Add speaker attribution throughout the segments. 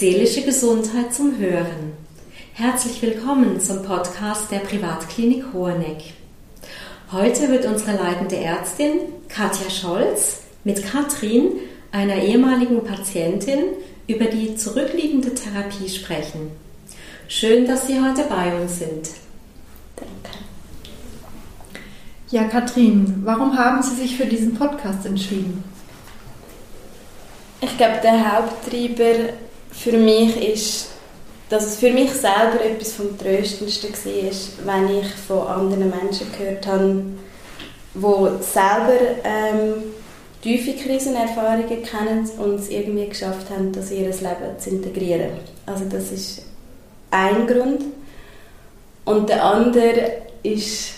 Speaker 1: Seelische Gesundheit zum Hören. Herzlich willkommen zum Podcast der Privatklinik Hoheneck. Heute wird unsere leitende Ärztin Katja Scholz mit Katrin, einer ehemaligen Patientin, über die zurückliegende Therapie sprechen. Schön, dass Sie heute bei uns sind.
Speaker 2: Danke.
Speaker 3: Ja, Katrin, warum haben Sie sich für diesen Podcast entschieden?
Speaker 2: Ich glaube, der Haupttreiber für mich ist, dass es für mich selber etwas vom Tröstendsten war, wenn ich von anderen Menschen gehört habe, die selber ähm, tiefe Krisenerfahrungen kennen und es irgendwie geschafft haben, das in ihr Leben zu integrieren. Also das ist ein Grund. Und der andere ist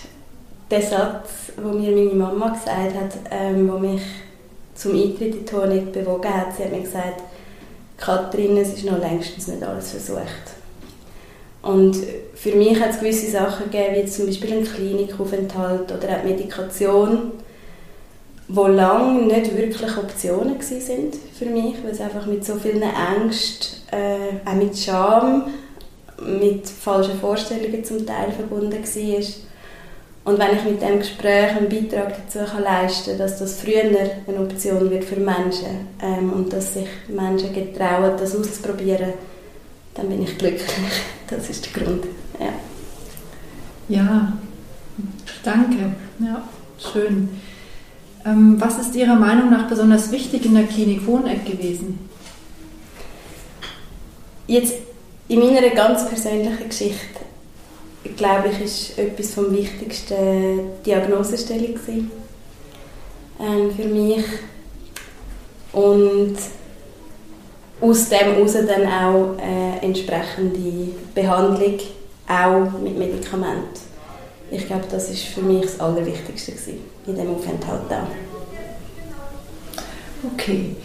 Speaker 2: der Satz, den mir meine Mama gesagt hat, ähm, wo mich zum Eintritt in die Tour bewogen hat. Sie hat mir gesagt, Katrin, es ist noch längstens nicht alles versucht. Und für mich hat es gewisse Sachen gegeben, wie zum Beispiel ein Klinikaufenthalt oder auch Medikation, wo lange nicht wirklich Optionen sind für mich, weil es einfach mit so vielen Ängsten, äh, auch mit Scham, mit falschen Vorstellungen zum Teil verbunden war. Und wenn ich mit dem Gespräch einen Beitrag dazu kann leisten kann, dass das früher eine Option wird für Menschen ähm, und dass sich Menschen getrauen, das auszuprobieren, dann bin ich glücklich. Das ist der Grund. Ja,
Speaker 3: ja danke. Ja, schön. Ähm, was ist Ihrer Meinung nach besonders wichtig in der Klinik Wohneck gewesen?
Speaker 2: Jetzt in meiner ganz persönlichen Geschichte glaube ich, ist etwas vom Wichtigsten Diagnosestellung ähm, für mich. Und aus dem heraus dann auch äh, entsprechende Behandlung, auch mit Medikamenten. Ich glaube, das ist für mich das Allerwichtigste in diesem Aufenthalt auch.
Speaker 3: Okay,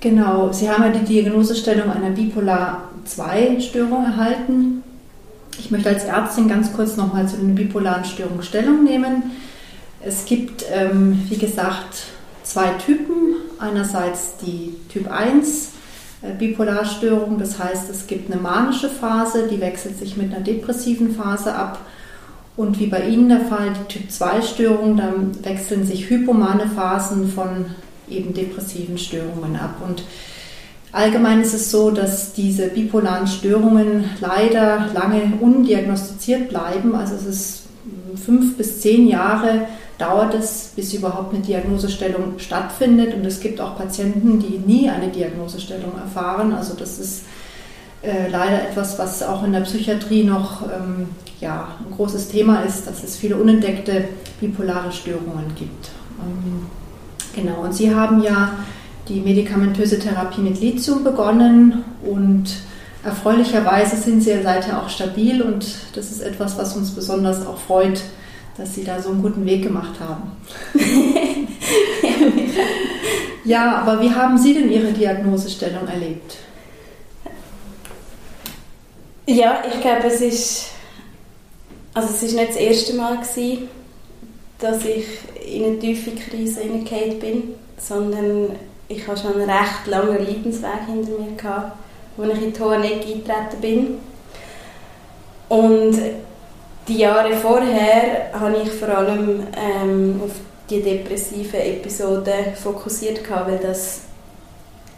Speaker 3: genau. Sie haben ja die Diagnosestellung einer Bipolar-2-Störung erhalten. Ich möchte als Ärztin ganz kurz nochmal zu den bipolaren Störungen Stellung nehmen. Es gibt, ähm, wie gesagt, zwei Typen. Einerseits die Typ 1 äh, Bipolarstörung, das heißt, es gibt eine manische Phase, die wechselt sich mit einer depressiven Phase ab. Und wie bei Ihnen der Fall, die Typ 2 Störung, dann wechseln sich hypomane Phasen von eben depressiven Störungen ab. Und Allgemein ist es so, dass diese bipolaren Störungen leider lange undiagnostiziert bleiben. Also es ist fünf bis zehn Jahre dauert es, bis überhaupt eine Diagnosestellung stattfindet. Und es gibt auch Patienten, die nie eine Diagnosestellung erfahren. Also das ist äh, leider etwas, was auch in der Psychiatrie noch ähm, ja, ein großes Thema ist, dass es viele unentdeckte bipolare Störungen gibt. Ähm, genau, und Sie haben ja die medikamentöse Therapie mit Lithium begonnen und erfreulicherweise sind sie ja seither auch stabil und das ist etwas, was uns besonders auch freut, dass sie da so einen guten Weg gemacht haben. ja, aber wie haben Sie denn Ihre Diagnosestellung erlebt?
Speaker 2: Ja, ich glaube, es ist, also es ist nicht das erste Mal gewesen, dass ich in eine tiefe Krise hineingekommen bin, sondern ich hatte schon einen recht langen Leidensweg hinter mir, gehabt, als ich in die Horneck eingetreten bin. Und die Jahre vorher habe ich vor allem ähm, auf die depressiven Episoden fokussiert, gehabt, weil das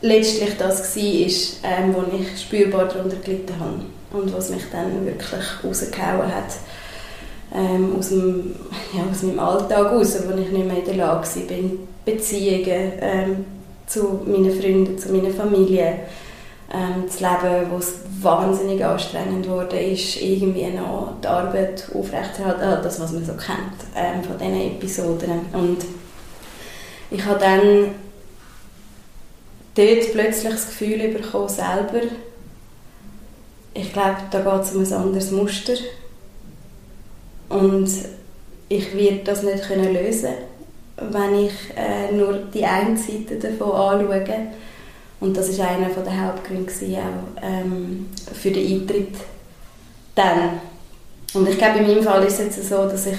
Speaker 2: letztlich das war, ähm, wo ich spürbar darunter gelitten habe und was mich dann wirklich rausgehauen hat ähm, aus, dem, ja, aus meinem Alltag raus, wo ich nicht mehr in der Lage war, Beziehungen ähm, zu meinen Freunden, zu meiner Familie. Ähm, das Leben, es wahnsinnig anstrengend wurde, ist irgendwie noch die Arbeit aufrechterhalten, äh, das, was man so kennt ähm, von diesen Episoden. Und ich habe dann dort plötzlich das Gefühl bekommen, selber, ich glaube, da geht es um ein anderes Muster. Und ich werde das nicht lösen können wenn ich äh, nur die eine Seite davon anschaue. Und das war einer der Hauptgründe auch ähm, für den Eintritt dann. Und ich glaube, in meinem Fall ist es jetzt so, dass ich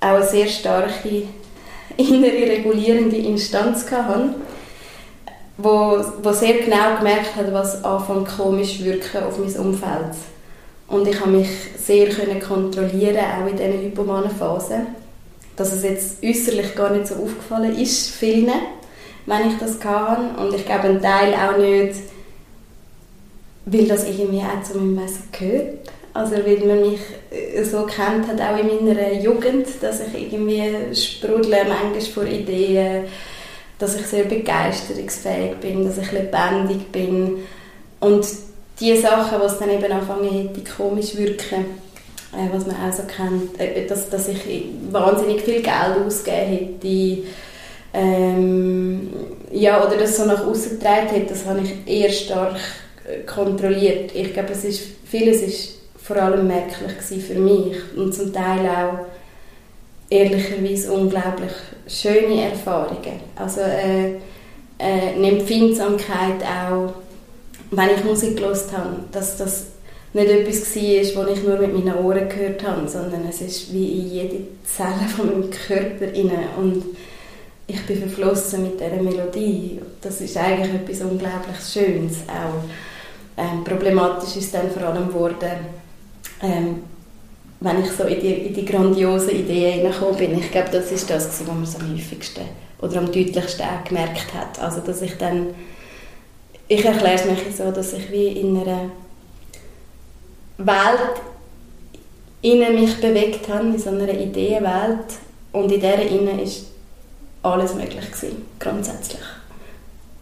Speaker 2: auch eine sehr starke innere regulierende Instanz hatte, wo, wo sehr genau gemerkt hat, was anfängt komisch wirken auf mein Umfeld. Und ich habe mich sehr kontrollieren, auch in diesen hypomanen Phasen. Dass es jetzt äußerlich gar nicht so aufgefallen ist, vielen, wenn ich das kann. Und ich glaube, ein Teil auch nicht, weil das irgendwie auch zu meinem Wesen gehört. Also weil man mich äh, so kennt hat, auch in meiner Jugend, dass ich irgendwie sprudle manchmal vor Ideen, dass ich sehr begeisterungsfähig bin, dass ich lebendig bin. Und die Sachen, die dann eben anfangen hätte, komisch wirken, was man auch so kennt, äh, dass, dass ich wahnsinnig viel Geld ausgegeben hätte, ähm, ja, oder das so nach außen getragen hätte, das habe ich eher stark äh, kontrolliert. Ich glaube, es ist, vieles ist vor allem merklich für mich und zum Teil auch ehrlicherweise unglaublich schöne Erfahrungen. Also äh, äh, eine Empfindsamkeit auch, wenn ich Musik gehört habe, dass das nicht etwas war, was ich nur mit meinen Ohren gehört habe, sondern es ist wie in jede Zelle von meinem Körper inne und ich bin verflossen mit dieser Melodie. Das ist eigentlich etwas unglaublich Schönes auch. Ähm, problematisch ist dann vor allem geworden, ähm, wenn ich so in die, in die grandiosen Ideen hineingekommen bin. Ich glaube, das ist das, was man am häufigsten oder am deutlichsten auch gemerkt hat. Also, dass ich dann, ich erkläre es mir so, dass ich wie in einer Welt in mich bewegt habe, in so einer Ideenwelt und in dieser innen ist alles möglich gewesen, grundsätzlich.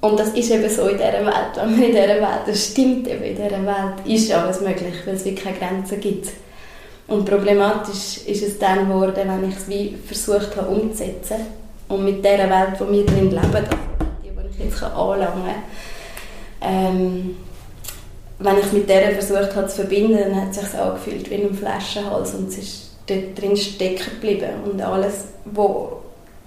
Speaker 2: Und das ist eben so in dieser Welt, wenn man in dieser Welt, das stimmt eben, in dieser Welt ist alles möglich, weil es wirklich keine Grenzen gibt. Und problematisch ist es dann geworden, wenn ich es wie versucht habe umzusetzen und mit dieser Welt, wo wir drin leben, die, die ich jetzt anlangen kann, ähm, wenn ich es mit der versucht habe zu verbinden, dann hat es sich angefühlt wie ein Flaschenhals und es ist dort drin stecken geblieben. Und alles, was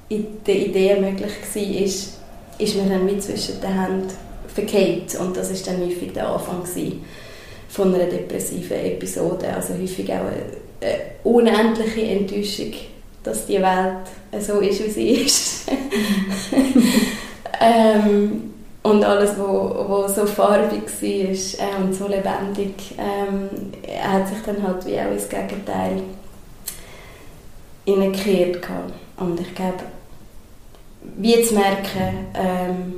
Speaker 2: in der Idee möglich war, ist, ist mir dann wie zwischen den Händen verkehrt. Und das ist dann häufig der Anfang von einer depressiven Episode, also häufig auch eine, eine unendliche Enttäuschung, dass die Welt so ist, wie sie ist. ähm, und alles, was so farbig war äh, und so lebendig, ähm, hat sich dann halt wie auch ins Gegenteil hineingekehrt. Und ich glaube, wie zu merken, ähm,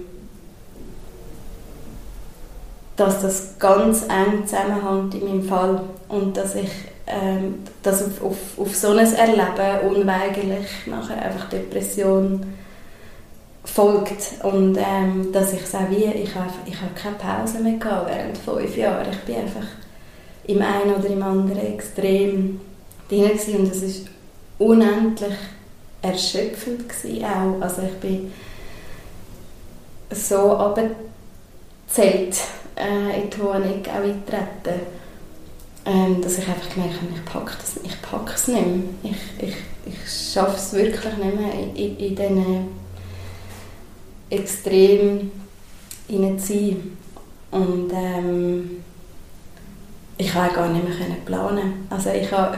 Speaker 2: dass das ganz eng zusammenhängt in meinem Fall und dass ich ähm, dass auf, auf, auf so ein Erleben unweigerlich nachher einfach Depression folgt und ähm, dass ich sage, wie, ich habe, ich habe keine Pause mehr gehabt während fünf Jahren. Ich bin einfach im einen oder im anderen extrem drin und es ist unendlich erschöpfend gewesen auch. Also ich bin so abgezählt äh, in die Honig auch eingetreten, ähm, dass ich einfach gemerkt habe, ich packe das, ich packe es nicht mehr. Ich, ich, ich schaffe es wirklich nicht mehr in, in, in diesen extrem hineinzuziehen. Und ähm, ich konnte gar nicht mehr planen. Also ich habe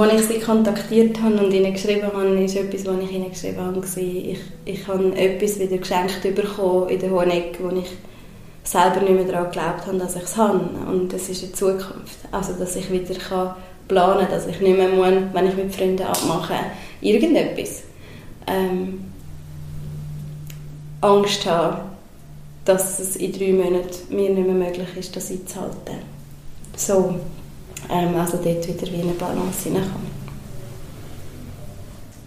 Speaker 2: als ich sie kontaktiert habe und ihnen geschrieben habe, ist etwas, was ich ihnen geschrieben habe, ich, ich habe etwas wieder geschenkt bekommen in der Honig, wo ich selber nicht mehr daran geglaubt habe, dass ich es habe. Und das ist die Zukunft. Also, dass ich wieder planen kann, dass ich nicht mehr muss, wenn ich mit Freunden abmache, irgendetwas. Ähm, Angst habe, dass es in drei Monaten mir nicht mehr möglich ist, das einzuhalten. So ähm, also dort wieder wie eine Balance hineinkommen.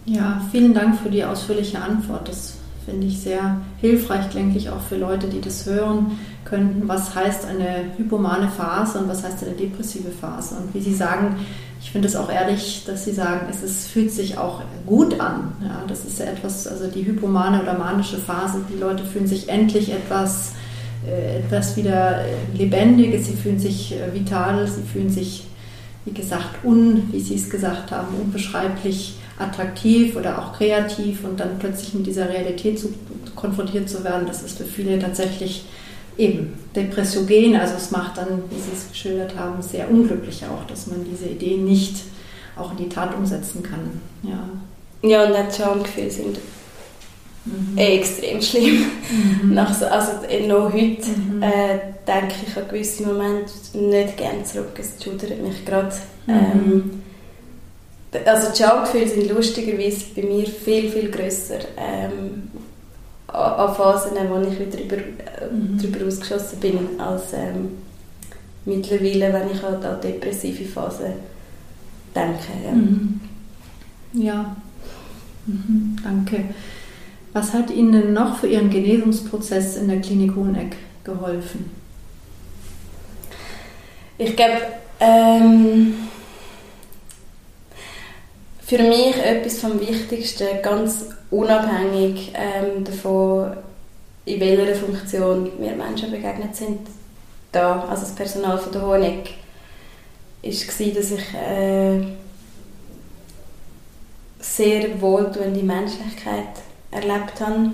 Speaker 3: Ja, vielen Dank für die ausführliche Antwort. Das finde ich sehr hilfreich, denke ich, auch für Leute, die das hören könnten. Was heißt eine hypomane Phase und was heißt eine depressive Phase? Und wie Sie sagen, ich finde es auch ehrlich, dass Sie sagen, es ist, fühlt sich auch gut an. Ja, das ist ja etwas, also die hypomane oder manische Phase, die Leute fühlen sich endlich etwas, äh, etwas wieder Lebendiges, sie fühlen sich äh, vital, sie fühlen sich wie gesagt, un, wie Sie es gesagt haben, unbeschreiblich attraktiv oder auch kreativ und dann plötzlich mit dieser Realität zu, konfrontiert zu werden, das ist für viele tatsächlich eben depressiogen. Also es macht dann, wie Sie es geschildert haben, sehr unglücklich auch, dass man diese Idee nicht auch in die Tat umsetzen kann. Ja,
Speaker 2: ja und auch Schamgefühle sind mhm. extrem schlimm. Mhm. Nach so, also noch heute mhm. äh, denke ich an gewisse Momente nicht gerne zurück. Es schudert mich gerade. Mhm. Ähm, also die Schamgefühle sind lustigerweise bei mir viel, viel grösser ähm, an Phasen, wo ich wieder über, äh, mhm. darüber ausgeschossen bin, als ähm, mittlerweile, wenn ich halt an depressive Phasen denke. Ja.
Speaker 3: Mhm. ja. Mhm. Danke. Was hat Ihnen noch für Ihren Genesungsprozess in der Klinik Hoheneck geholfen?
Speaker 2: Ich glaube, ähm, für mich etwas vom Wichtigsten, ganz unabhängig ähm, davon, in welcher Funktion mir Menschen begegnet sind, da, also das Personal von der Honig, war, dass ich äh, sehr wohltuende Menschlichkeit erlebt habe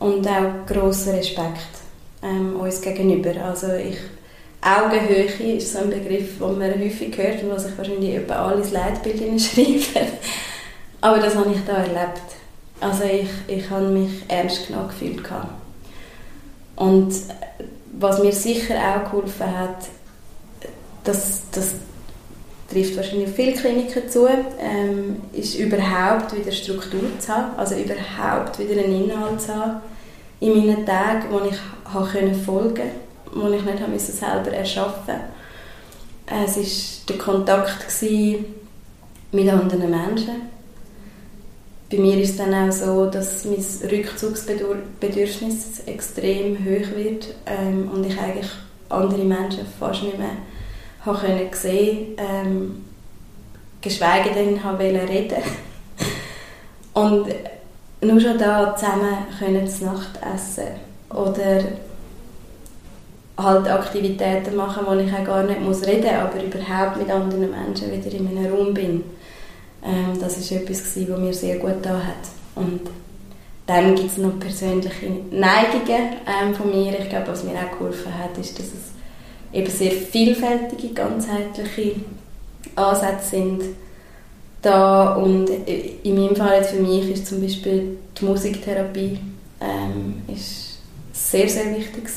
Speaker 2: und auch grossen Respekt ähm, uns gegenüber. Also ich, Augenhöhe ist so ein Begriff, den man häufig hört und was ich wahrscheinlich etwa alle ins Leitbild schreibe. Aber das habe ich da erlebt. Also ich, ich habe mich ernst genommen gefühlt. Und was mir sicher auch geholfen hat, das, das trifft wahrscheinlich viele Kliniken zu, ähm, ist überhaupt wieder Struktur zu haben, also überhaupt wieder einen Inhalt zu haben in meinen Tagen, wo ich habe können folgen konnte, wo ich nicht habe selber erschaffen Es war der Kontakt mit anderen Menschen bei mir ist es dann auch so, dass mein Rückzugsbedürfnis extrem hoch wird ähm, und ich eigentlich andere Menschen fast nicht mehr habe können sehen ähm, geschweige denn habe reden. Und nur schon da zusammen können zu Nacht essen oder halt Aktivitäten machen, wo ich auch gar nicht muss reden, aber überhaupt mit anderen Menschen wieder in einem Raum bin ähm, das ist etwas, was mir sehr gut da hat. Und dann gibt es noch persönliche Neigungen ähm, von mir. Ich glaube, was mir auch geholfen hat, ist, dass es eben sehr vielfältige, ganzheitliche Ansätze sind da und in meinem Fall jetzt für mich ist zum Beispiel die Musiktherapie ähm, ist sehr, sehr wichtig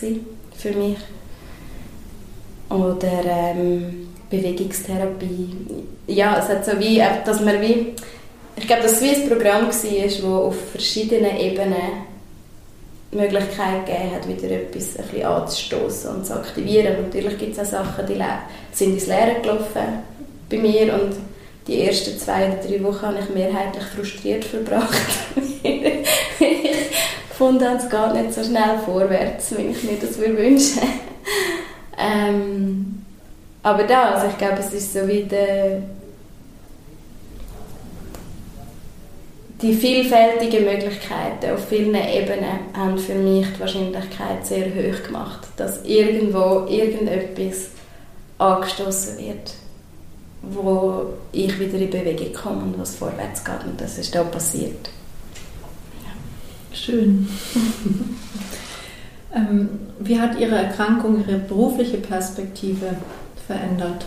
Speaker 2: für mich. Oder ähm, Bewegungstherapie. Ja, es hat so wie, dass man wie, ich glaube, dass es wie ein Programm war, das auf verschiedenen Ebenen die Möglichkeit gegeben hat, wieder etwas ein bisschen anzustoßen und zu aktivieren. Natürlich gibt es auch Sachen, die sind ins Leere gelaufen bei mir und die ersten zwei oder drei Wochen habe ich mehrheitlich frustriert verbracht. ich fand, es geht nicht so schnell vorwärts, wie ich mir das wünsche. ähm, aber da, also ich glaube, es ist so wie der, die vielfältigen Möglichkeiten auf vielen Ebenen haben für mich die Wahrscheinlichkeit sehr hoch gemacht, dass irgendwo irgendetwas angestoßen wird, wo ich wieder in Bewegung komme und was vorwärts geht. Und das ist da passiert.
Speaker 3: Ja. Schön. ähm, wie hat Ihre Erkrankung Ihre berufliche Perspektive verändert?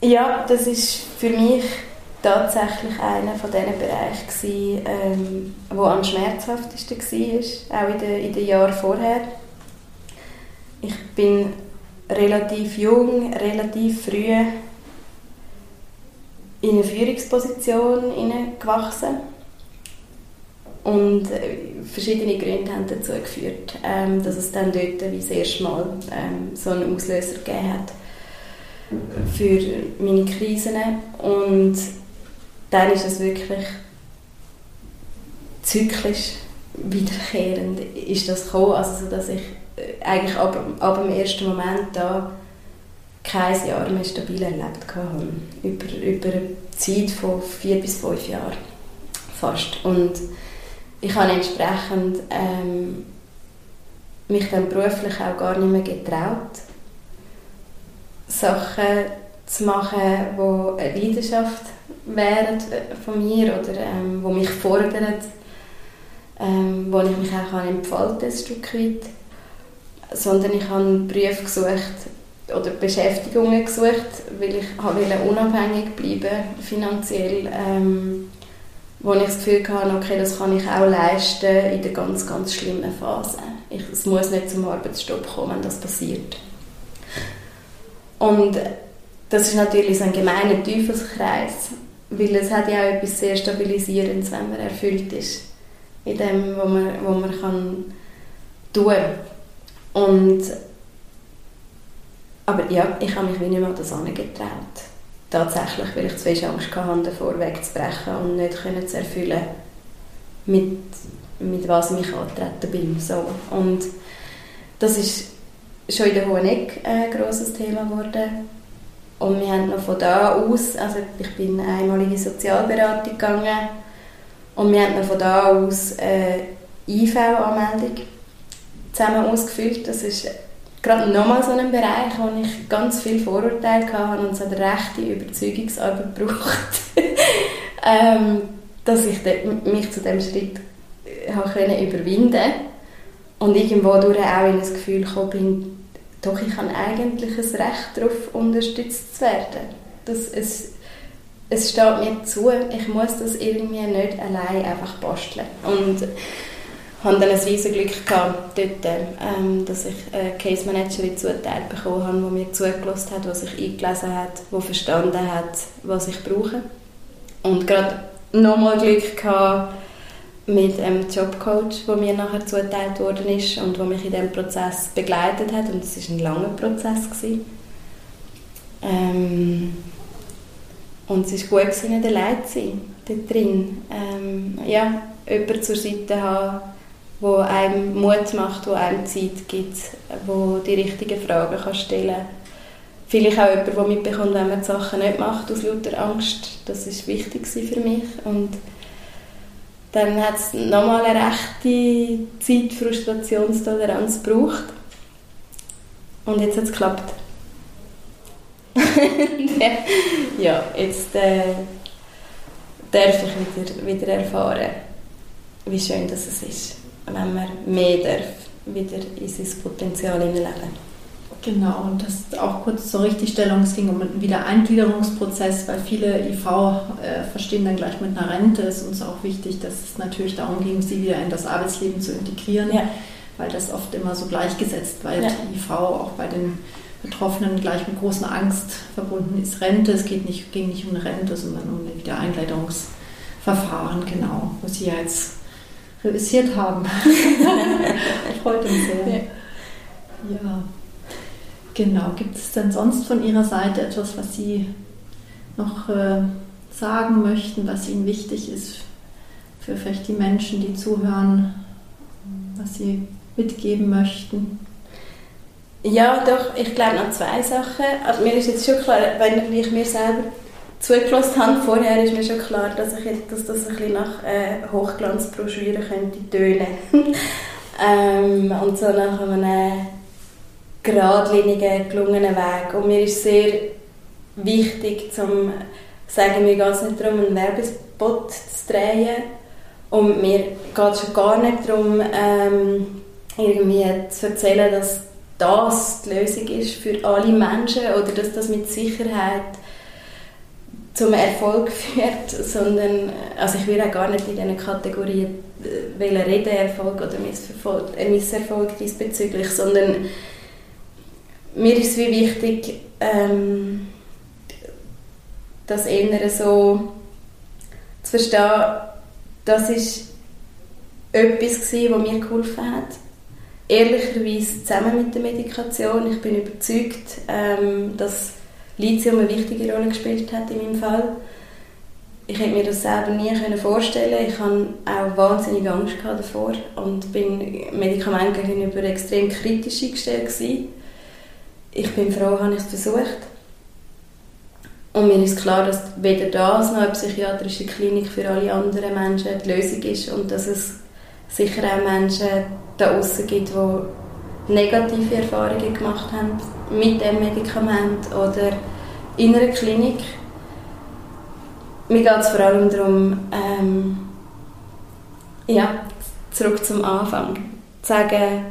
Speaker 2: Ja, das ist für mich tatsächlich einer von diesen Bereichen, ähm, wo am schmerzhaftesten war, auch in den, in den Jahren vorher. Ich bin relativ jung, relativ früh in eine Führungsposition gewachsen und äh, verschiedene Gründe haben dazu geführt, ähm, dass es dann dort wie das erste Mal ähm, so einen Auslöser gegeben hat für meine Krisen. Und dann ist es wirklich zyklisch wiederkehrend ist das gekommen, also dass ich äh, eigentlich ab, ab dem ersten Moment da kein Jahr mehr stabil erlebt habe. Über, über eine Zeit von vier bis fünf Jahren fast. Und ich habe entsprechend ähm, mich dann beruflich auch gar nicht mehr getraut, Sachen zu machen, die eine Leidenschaft wären von mir oder ähm, wo mich fordern, ähm, wo ich mich auch entfalten kann, ein Stück weit. Sondern ich habe Berufe gesucht oder Beschäftigungen gesucht, weil ich unabhängig bleiben finanziell ähm, wo ich das Gefühl hatte, okay, das kann ich auch leisten in der ganz, ganz schlimmen Phase. Ich, es muss nicht zum Arbeitsstopp kommen, wenn das passiert. Und das ist natürlich so ein gemeiner Teufelskreis, weil es hat ja auch etwas sehr Stabilisierendes, wenn man erfüllt ist in dem, was man, was man kann tun kann. Aber ja, ich habe mich wie nicht mehr das angetraut. Tatsächlich, weil ich zu viel Angst hatte, davor wegzubrechen und nicht können zu erfüllen, mit, mit was ich angetreten bin. So. Und das ist schon in der Hoheneck ein grosses Thema geworden. Und wir haben noch von da aus, also ich bin einmal in die Sozialberatung gegangen und wir haben noch von da aus eine IV-Anmeldung zusammen ausgefüllt. Das ist gerade nochmal so ein Bereich, wo ich ganz viel Vorurteile hatte und es hat rechte Überzeugungsarbeit gebraucht, ähm, dass ich mich zu dem Schritt äh, habe überwinden und irgendwo durch auch in das Gefühl gekommen bin, doch ich habe eigentlich ein Recht darauf, unterstützt zu werden. Das, es, es steht mir zu, ich muss das irgendwie nicht allein einfach basteln. Und hatte dann ein riesiges Glück gehabt, dort, ähm, dass ich eine Case Managerin zugeteilt bekommen habe, die mir zugelassen hat, was sich eingelesen hat, die verstanden hat, was ich brauche. Und gerade nochmal Glück gehabt mit einem Jobcoach, der mir nachher zugeteilt worden ist und der mich in diesem Prozess begleitet hat. Und es war ein langer Prozess. Gewesen. Ähm, und es war gut, nicht allein zu sein, dort drin. Ähm, ja, jemanden zur Seite haben, wo einem Mut macht, wo einem Zeit gibt, wo die richtigen Fragen kann stellen kann. Vielleicht auch jemand, der mitbekommt, wenn man die Sachen nicht macht aus lauter Angst. Das war wichtig für mich. Und dann hat es nochmal eine rechte Zeit Frustrationstoleranz gebraucht. Und jetzt hat es geklappt. ja, jetzt äh, darf ich wieder, wieder erfahren, wie schön das ist wenn man mehr darf, wieder in sein Potenzial leben.
Speaker 3: Genau, und das auch kurz zur Richtigstellung, es ging um einen Wiedereingliederungsprozess, weil viele IV äh, verstehen dann gleich mit einer Rente. Es ist uns auch wichtig, dass es natürlich darum ging, sie wieder in das Arbeitsleben zu integrieren, ja. weil das oft immer so gleichgesetzt weil ja. IV auch bei den Betroffenen gleich mit großer Angst verbunden ist. Rente, es geht nicht, ging nicht um eine Rente, sondern um ein Wiedereingliederungsverfahren, genau, wo Sie ja jetzt realisiert haben. Freut uns sehr. Ja. ja. Genau. Gibt es denn sonst von Ihrer Seite etwas, was Sie noch äh, sagen möchten, was Ihnen wichtig ist für vielleicht die Menschen, die zuhören, was Sie mitgeben möchten?
Speaker 2: Ja, doch, ich glaube noch zwei Sachen. Also mir ist jetzt schon klar, wenn ich mir selber zugelassen habe. Vorher ist mir schon klar, dass, ich, dass das ein bisschen nach äh, Hochglanzbroschüre könnte tönen. ähm, und so nach einem geradlinigen, gelungenen Weg. Und mir ist sehr wichtig, zum sagen, mir geht es nicht darum, einen Werbespot zu drehen. Und mir geht es schon gar nicht darum, ähm, irgendwie zu erzählen, dass das die Lösung ist für alle Menschen oder dass das mit Sicherheit zum Erfolg führt, sondern also ich will auch gar nicht in diesen Kategorien äh, reden, Erfolg oder Misserfolg, äh, Misserfolg diesbezüglich, sondern mir ist es wie wichtig, ähm, das Innere so zu verstehen, das ist etwas gewesen, was mir geholfen hat. Ehrlicherweise zusammen mit der Medikation. Ich bin überzeugt, ähm, dass Lithium eine wichtige Rolle gespielt hat in meinem Fall. Ich hätte mir das selber nie vorstellen Ich hatte auch wahnsinnig Angst davor und bin Medikamenten gegenüber extrem kritisch eingestellt. Ich bin froh, habe ich es versucht. Und mir ist klar, dass weder das noch eine psychiatrische Klinik für alle anderen Menschen die Lösung ist und dass es sicher auch Menschen da außen gibt, die negative Erfahrungen gemacht haben mit dem Medikament oder in einer Klinik. Mir geht es vor allem darum, ähm, ja, zurück zum Anfang, zu sagen,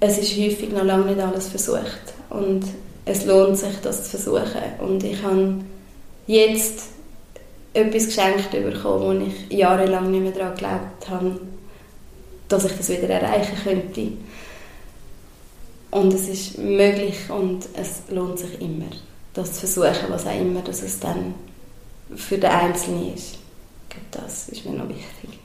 Speaker 2: es ist häufig noch lange nicht alles versucht und es lohnt sich, das zu versuchen. Und ich habe jetzt etwas geschenkt bekommen, wo ich jahrelang nicht mehr daran geglaubt habe, dass ich das wieder erreichen könnte. Und es ist möglich und es lohnt sich immer, das zu versuchen, was auch immer dass es dann für den Einzelnen ist. Das ist mir noch wichtig.